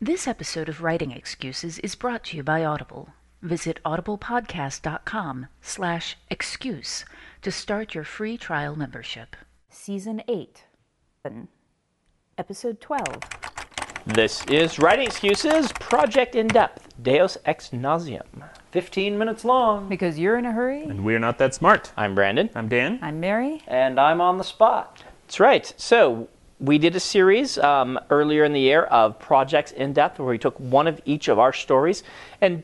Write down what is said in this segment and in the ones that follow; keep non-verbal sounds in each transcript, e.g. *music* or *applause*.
This episode of Writing Excuses is brought to you by Audible. Visit audiblepodcast.com slash excuse to start your free trial membership. Season 8, Episode 12. This is Writing Excuses, Project in Depth, Deus Ex Nauseum. 15 minutes long. Because you're in a hurry. And we're not that smart. I'm Brandon. I'm Dan. I'm Mary. And I'm on the spot. That's right. So, we did a series um, earlier in the year of Projects in Depth where we took one of each of our stories and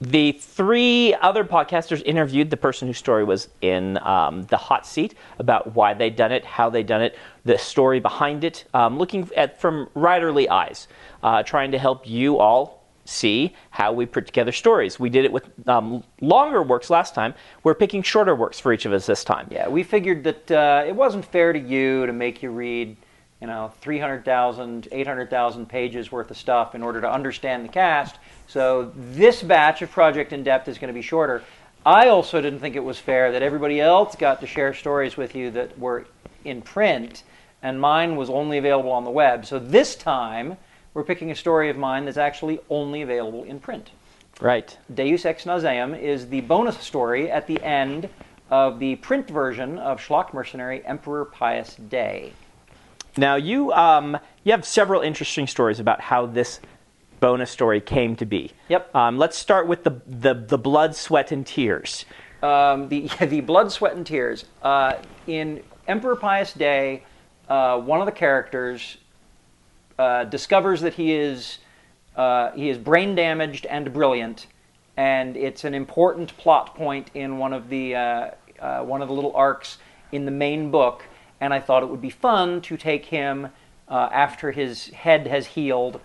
the three other podcasters interviewed the person whose story was in um, the hot seat about why they'd done it, how they'd done it, the story behind it, um, looking at from writerly eyes, uh, trying to help you all see how we put together stories. We did it with um, longer works last time. We're picking shorter works for each of us this time. Yeah, we figured that uh, it wasn't fair to you to make you read, you know, 300,000, 800,000 pages worth of stuff in order to understand the cast. So this batch of Project in Depth is going to be shorter. I also didn't think it was fair that everybody else got to share stories with you that were in print, and mine was only available on the web. So this time, we're picking a story of mine that's actually only available in print. Right. Deus Ex Nauseum is the bonus story at the end of the print version of Schlock Mercenary Emperor Pius Dei. Now you um, you have several interesting stories about how this bonus story came to be. Yep. Um, let's start with the, the the blood, sweat, and tears. Um, the *laughs* the blood, sweat, and tears uh, in Emperor Pius Dei. Uh, one of the characters uh, discovers that he is uh, he is brain damaged and brilliant, and it's an important plot point in one of the uh, uh, one of the little arcs in the main book. And I thought it would be fun to take him uh, after his head has healed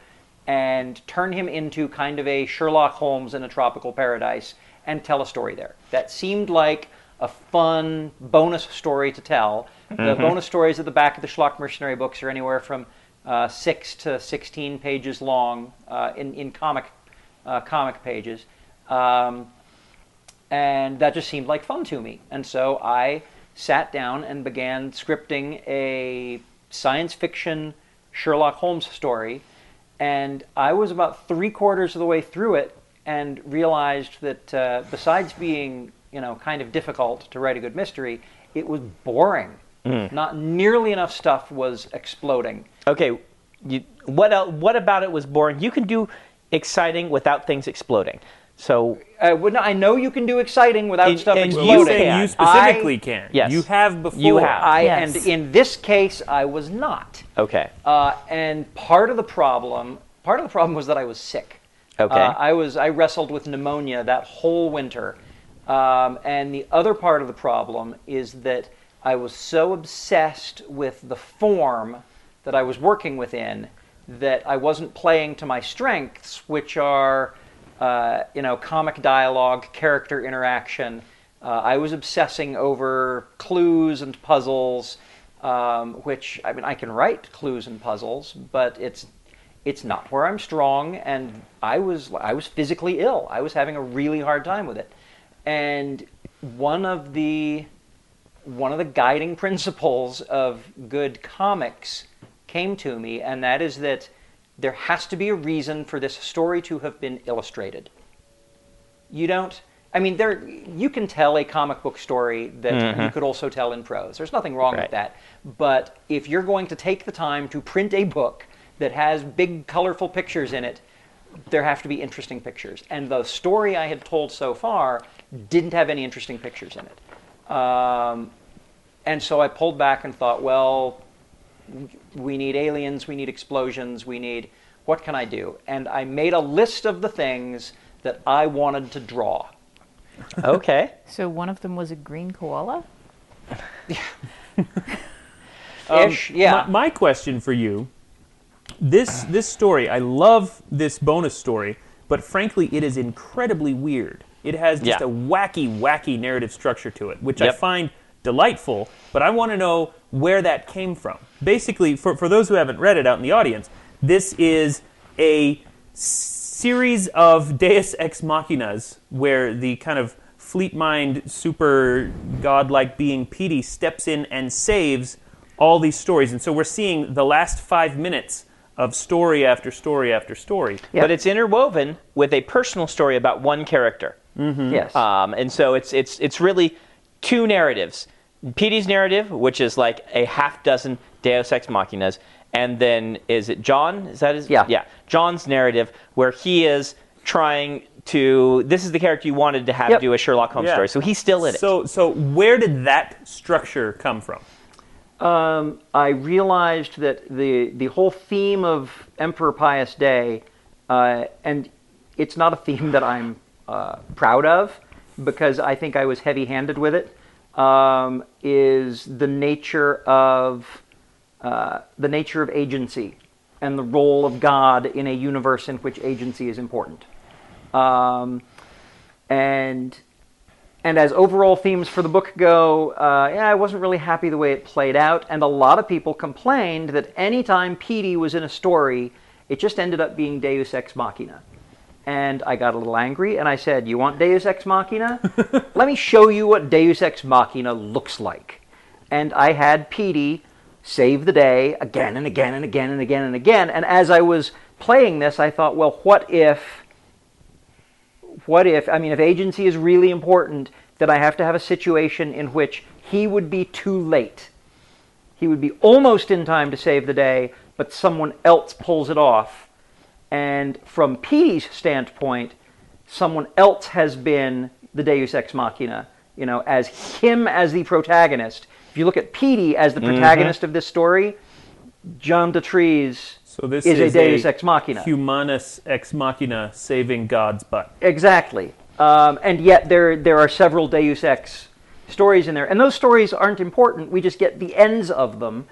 and turn him into kind of a Sherlock Holmes in a tropical paradise and tell a story there. That seemed like a fun bonus story to tell. The bonus stories at the back of the Schlock Mercenary books are anywhere from uh, six to sixteen pages long uh, in in comic uh, comic pages, um, and that just seemed like fun to me. And so I sat down and began scripting a science fiction Sherlock Holmes story. And I was about three quarters of the way through it and realized that uh, besides being, you know, kind of difficult to write a good mystery, it was boring. Not nearly enough stuff was exploding. Okay. You, what el What about it was boring? You can do exciting without things exploding. So Uh, well, no, I know you can do exciting without And- stuff and you exploding. say And you I- specifically can. Yes. You have before. You have. I, Yes. And in this case, I was not. okay. Uh, and part of the problem, part of the problem was that I was sick. Okay. Uh, I was I wrestled with pneumonia that whole winter, um, and the other part of the problem is that I was so obsessed with the form that I was working within that I wasn't playing to my strengths, which are, uh, you know, comic dialogue, character interaction. Uh, I was obsessing over clues and puzzles, um, which I mean I can write clues and puzzles, but it's it's not where I'm strong, and I was I was physically ill. I was having a really hard time with it, and one of the one of the guiding *laughs* principles of good comics came to me, and that is that there has to be a reason for this story to have been illustrated. You don't. I mean, there you can tell a comic book story that you could also tell in prose. There's nothing wrong Right. with that. But if you're going to take the time to print a book that has big, colorful pictures in it, there have to be interesting pictures. And the story I had told so far didn't have any interesting pictures in it. Um, and so I pulled back and thought, well, we need aliens, we need explosions, we need what can I do? And I made a list of the things that I wanted to draw. Okay. *laughs* So one of them was a green koala? Yeah. *laughs* Ish, um, yeah. My, my question for you: this this story, I love this bonus story, but frankly, it is incredibly weird. It has just Yeah. a wacky, wacky narrative structure to it, which I find delightful. But I want to know where that came from. Basically, for for those who haven't read it out in the audience, this is a series of Deus Ex Machinas where the kind of fleet mind, super godlike being Petey steps in and saves all these stories. And so we're seeing the last five minutes of story after story after story. Yeah. But it's interwoven with a personal story about one character. Yes. Um, and so it's it's it's really two narratives. Petey's narrative, which is like a half dozen Deus Ex Machinas, and then is it John? Is that his? Yeah. Yeah. John's narrative, where he is trying to. This is the character you wanted to have Yep. do a Sherlock Holmes Yeah. story, so he's still in it. So, so where did that structure come from? um, I realized that the the whole theme of Emperor Pius Dei, uh, and it's not a theme that I'm uh, proud of because I think I was heavy-handed with it. Um, is the nature of uh, the nature of agency and the role of God in a universe in which agency is important. Um, and and as overall themes for the book go, uh, yeah, I wasn't really happy the way it played out, and a lot of people complained that anytime Petey was in a story, it just ended up being Deus Ex Machina. And I got a little angry, and I said, "You want Deus Ex Machina? *laughs* Let me show you what Deus Ex Machina looks like." And I had Petey save the day again and again and again and again and again. And as I was playing this, I thought, well, what if what if I mean if agency is really important, then I have to have a situation in which he would be too late. He would be almost in time to save the day, but someone else pulls it off. And from Petey's standpoint, someone else has been the Deus Ex Machina, you know, as him as the protagonist. If you look at Petey as the protagonist of this story, John DeTrees So this is, is, a Deus Ex Machina. Humanus ex machina saving God's butt. Exactly. Um, and yet there there are several Deus Ex stories in there, and those stories aren't important. We just get the ends of them,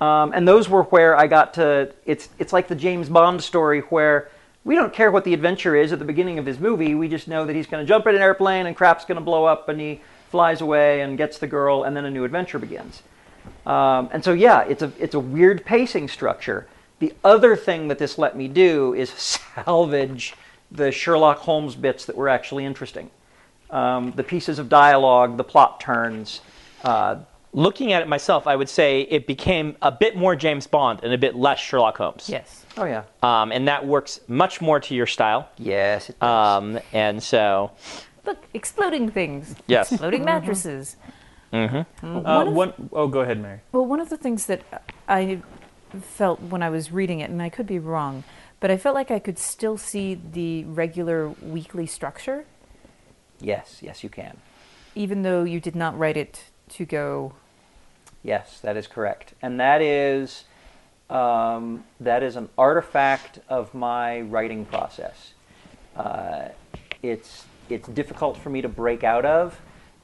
um, and those were where I got to. It's it's like the James Bond story where we don't care what the adventure is at the beginning of his movie. We just know that he's going to jump in an airplane and crap's going to blow up, and he flies away and gets the girl, and then a new adventure begins. Um, and so, yeah, it's a it's a weird pacing structure. The other thing that this let me do is *laughs* salvage the Sherlock Holmes bits that were actually interesting, um, the pieces of dialogue, the plot turns. Uh, Looking at it myself, I would say it became a bit more James Bond and a bit less Sherlock Holmes. Yes. oh yeah, Um, and that works much more to your style. yes, it does. Um, and so, Look, exploding things. Yes. Exploding mattresses. Uh, One of- one, oh, go ahead, Mary. Well, one of the things that I felt when I was reading it, and I could be wrong, but I felt like I could still see the regular weekly structure, yes, yes, you can. even though you did not write it to go. Yes, that is correct, and that is um, that is an artifact of my writing process. Uh, it's it's difficult for me to break out of,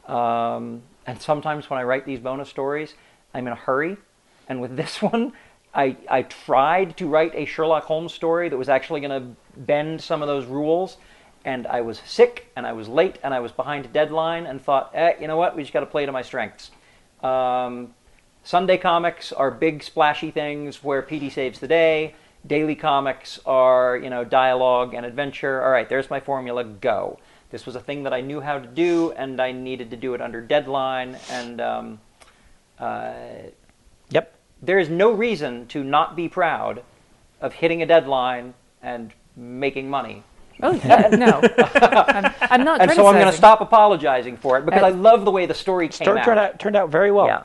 um, and sometimes when I write these bonus stories, I'm in a hurry. And with *laughs* this one, I I tried to write a Sherlock Holmes story that was actually going to bend some of those rules, and I was sick, and I was late, and I was behind deadline, and thought, eh, you know what, we just got to play to my strengths. Um, Sunday comics are big splashy things where Petey saves the day. Daily comics are, you know, dialogue and adventure. All right, there's my formula. Go. This was a thing that I knew how to do, and I needed to do it under deadline. And um, uh, yep. there is no reason to not be proud of hitting a deadline and making money. Oh yeah, no, *laughs* I'm, I'm not. And so I'm going to stop apologizing for it because I love the way the story came Turned, out. turned out turned out very well. Yeah.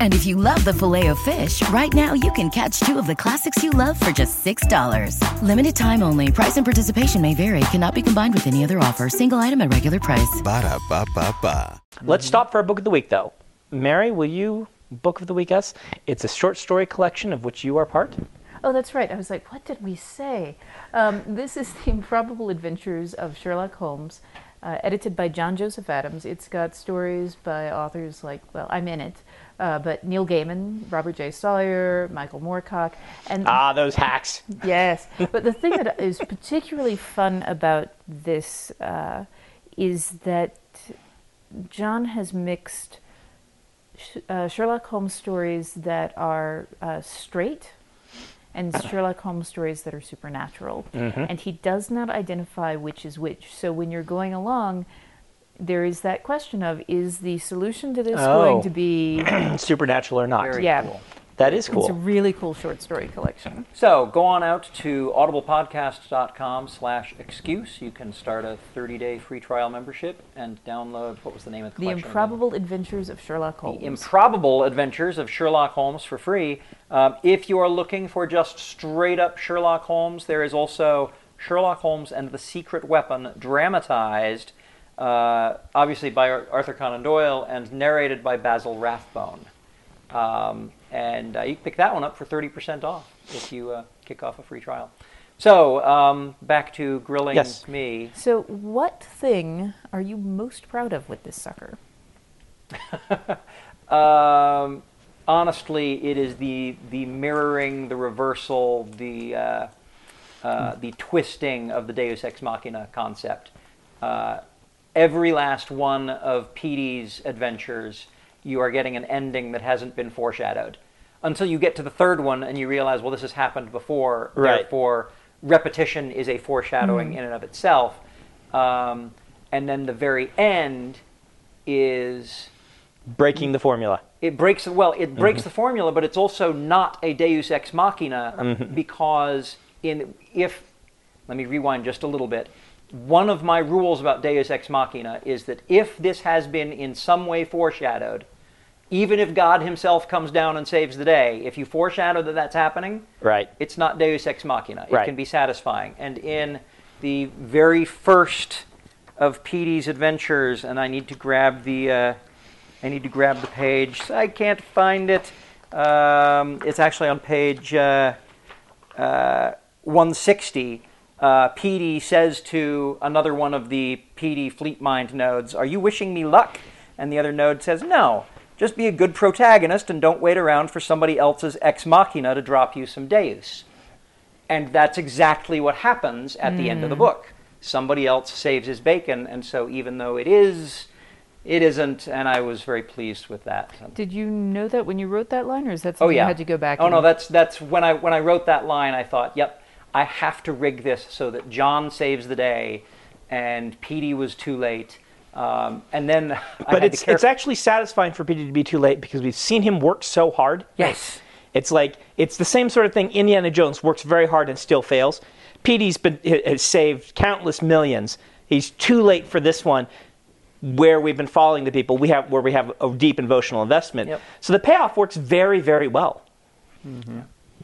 And if you love the filet of fish, right now you can catch two of the classics you love for just $6. Limited time only. Price and participation may vary. Cannot be combined with any other offer. Single item at regular price. Ba-da-ba-ba-ba. Let's stop for our book of the week, though. Mary, will you book of the week us? It's a short story collection of which you are part. Oh, that's right. I was like, what did we say? Um, this is *laughs* the improbable adventures of Sherlock Holmes, uh, edited by John Joseph Adams. It's got stories by authors like, well, I'm in it, uh, but Neil Gaiman, Robert J. Sawyer, Michael Moorcock, and Ah, those hacks. Yes, but the thing that is particularly fun about this uh, is that John has mixed sh- uh, Sherlock Holmes stories that are uh, straight and uh-huh. Sherlock Holmes stories that are supernatural. Mm-hmm. And he does not identify which is which. So when you're going along, there is that question of is the solution to this Oh. going to be. *clears throat* Supernatural or not? Very yeah. cool. That is cool. It's a really cool short story collection. So go on out to audiblepodcast.com slash excuse. You can start a 30-day free trial membership and download, what was the name of the The collection? again? Improbable Adventures of Sherlock Holmes. The Improbable Adventures of Sherlock Holmes for free. Um, if you are looking for just straight up Sherlock Holmes, there is also Sherlock Holmes and the Secret Weapon dramatized, uh, obviously by Arthur Conan Doyle and narrated by Basil Rathbone. Um, and uh, you can pick that one up for 30% off if you uh, kick off a free trial. So, um, back to grilling Yes. me. So, what thing are you most proud of with this sucker? *laughs* Um, honestly, it is the the mirroring, the reversal, the uh, uh, the twisting of the Deus Ex Machina concept. Uh, every last one of Petey's adventures, you are getting an ending that hasn't been foreshadowed until you get to the third one and you realize, well, this has happened before. Right. Therefore, repetition is a foreshadowing mm-hmm. in and of itself. Um, and then the very end is Breaking the formula. it breaks well it mm-hmm. breaks the formula but it's also not a deus ex machina mm-hmm. because in if let me rewind just a little bit one of my rules about deus ex machina is that if this has been in some way foreshadowed even if god himself comes down and saves the day if you foreshadow that that's happening Right. it's not deus ex machina it Right. can be satisfying and in the very first of Petey's adventures and i need to grab the uh, I need to grab the page. I can't find it. Um, it's actually on page uh, uh, 160. Uh, Petey says to another one of the Petey Fleet Mind nodes, Are you wishing me luck? And the other node says, No. Just be a good protagonist and don't wait around for somebody else's ex machina to drop you some deus. And that's exactly what happens at the end of the hmm. book. Somebody else saves his bacon, and so even though it is, it isn't, and I was very pleased with that. Did you know that when you wrote that line, or is that Oh something yeah. you had to go back? Oh no, that's that's when I when I wrote that line, I thought, yep, I have to rig this so that John saves the day, and Petey was too late. Um, and then, *laughs* But it's it's actually satisfying for Peter to be too late because we've seen him work so hard. Yes. It's like it's the same sort of thing. Indiana Jones works very hard and still fails. Petey's been has saved countless millions. He's too late for this one, where we've been following the people we have, where we have a deep emotional investment. Yep. So the payoff works very, very well.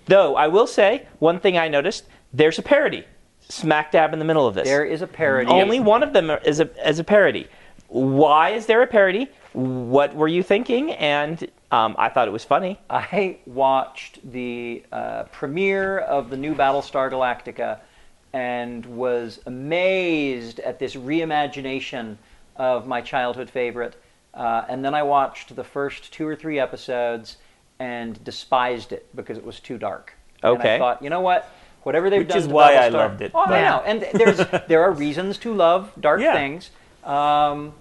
Though I will say one thing I noticed: there's a parody, smack dab in the middle of this. there is a parody. Only one of them is a, is a parody. Why is there a parody? What were you thinking? And um, I thought it was funny. I watched the uh, premiere of the new Battlestar Galactica and was amazed at this reimagination of my childhood favorite. Uh, and then I watched the first two or three episodes and despised it because it was too dark. And Okay. I thought, you know what? Whatever they've Which done is to why I loved it, Oh, I but- know. And there's there are reasons to love dark *laughs* Yeah. things. Um,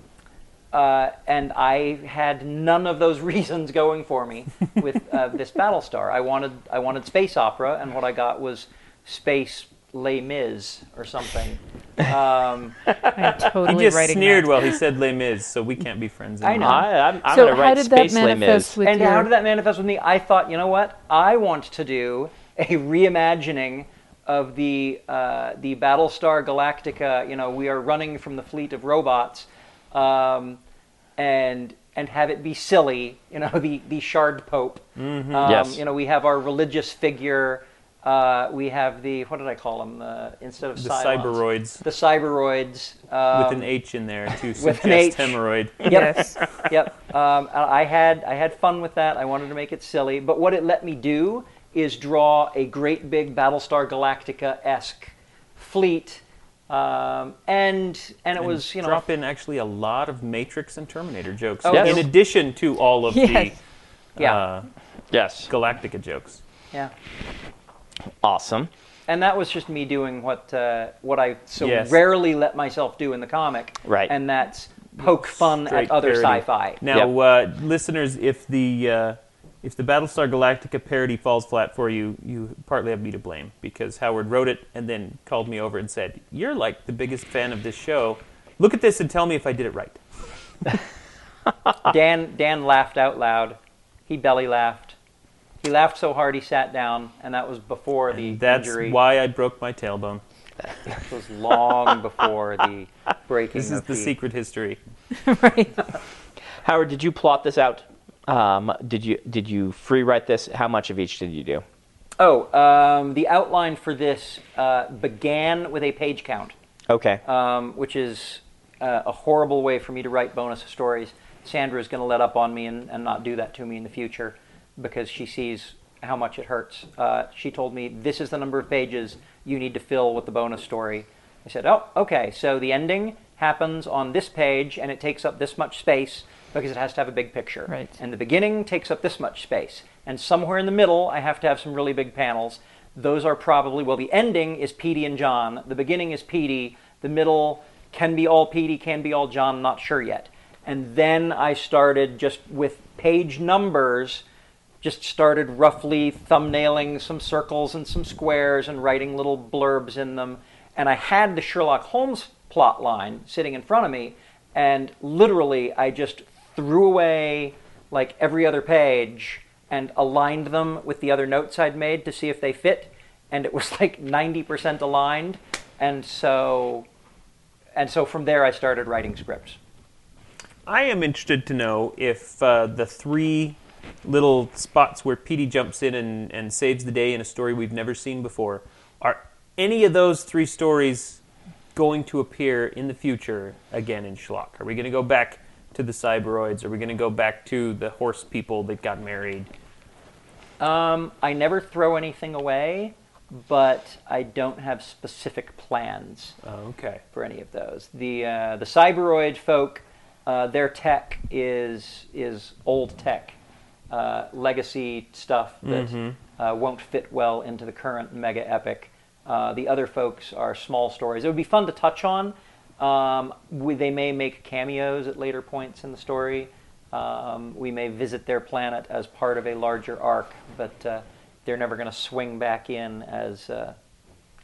uh, and I had none of those *laughs* reasons going for me with uh, *laughs* this Battlestar. I wanted I wanted space opera, and what I got was space Les Mis or something. Um, *laughs* I'm He just writing sneered that. while he said Les Mis, so we can't be friends I anymore. know. I, I'm, I'm so going to how write did that Space Les manifest Mis. with and your? how did that manifest with me? I thought, you know what? I want to do a reimagining of the uh, the Battlestar Galactica. You know, we are running from the fleet of robots, um, and and have it be silly. You know, *laughs* the the Shard Pope. Um, Yes. You know, we have our religious figure. Uh, we have the what did I call them? Uh, instead of the Cylons. cyberhoids The cyberhoids. Um, with an H in there to *laughs* with suggest an H. hemorrhoid. *laughs* Yes. yep. Um, I I had I had fun with that. I wanted to make it silly, but what it let me do is draw a great big Battlestar Galactica esque fleet, um, and and it And was you know drop in actually a lot of Matrix and Terminator jokes Oh, Yes. in addition to all of *laughs* Yes. the yeah uh, Yes. Galactica jokes. yeah, Awesome. and that was just me doing what uh, what I so Yes. rarely let myself do in the comic, Right. And that's poke fun Straight at other parody. sci-fi. Now, uh, listeners, if the uh, if the Battlestar Galactica parody falls flat for you, you partly have me to blame because Howard wrote it and then called me over and said, "You're like the biggest fan of this show. Look at this and tell me if I did it right." *laughs* *laughs* Dan Dan laughed out loud. He belly laughed. He laughed so hard he sat down, and that was before the That's injury. why I broke my tailbone. That was long before the *laughs* breaking. This is of the secret history. right. Howard, did you plot this out? Um, did you did you free write this? How much of each did you do? Oh, um, the outline for this uh, began with a page count, Okay. um, which is uh, a horrible way for me to write bonus stories. Sandra is going to let up on me and, and not do that to me in the future because she sees how much it hurts. Uh, she told me, This is the number of pages you need to fill with the bonus story. I said, Oh, okay, so the ending happens on this page and it takes up this much space because it has to have a big picture. Right. And the beginning takes up this much space. And somewhere in the middle, I have to have some really big panels. Those are probably, well, the ending is Petey and John. The beginning is Petey. The middle can be all Petey, can be all John, I'm not sure yet. And then I started just with page numbers, just started roughly thumbnailing some circles and some squares and writing little blurbs in them. And I had the Sherlock Holmes plot line sitting in front of me, and literally I just threw away like every other page and aligned them with the other notes I'd made to see if they fit. And it was *laughs* like 90% aligned. And so and so from there I started writing scripts. I am interested to know if uh, the three little spots where Petey jumps in and, and saves the day in a story we've never seen before are any of those three stories going to appear in the future again in Schlock? Are we going to go back to the cyberhoids? Are we going to go back to the horse people that got married? Um, I never throw anything away, but I don't have specific plans Oh, okay. for any of those. The uh, the cyberhoid folk, uh, their tech is is old tech, uh, legacy stuff that uh, won't fit well into the current mega epic. Uh, the other folks are small stories. It would be fun to touch on. Um, we, they may make cameos at later points in the story. Um, we may visit their planet as part of a larger arc, but uh, they're never going to swing back in as. Uh,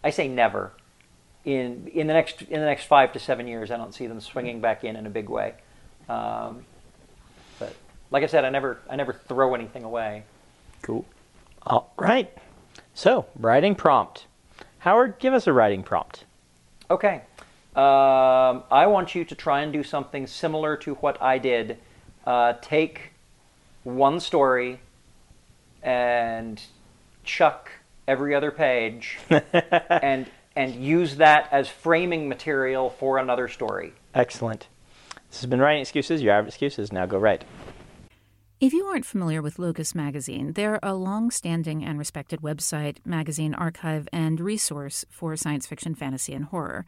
I say never in in the next in the next five to seven years, I don't see them swinging back in in a big way. Um, but like I said, I never I never throw anything away. Cool. All right. So writing prompt. Howard, give us a writing prompt. Okay, um, I want you to try and do something similar to what I did. Uh, take one story and chuck every other page, *laughs* and and use that as framing material for another story. Excellent. This has been writing excuses. Your average excuses. Now go write. If you aren't familiar with Locus Magazine, they're a long standing and respected website, magazine archive, and resource for science fiction, fantasy, and horror.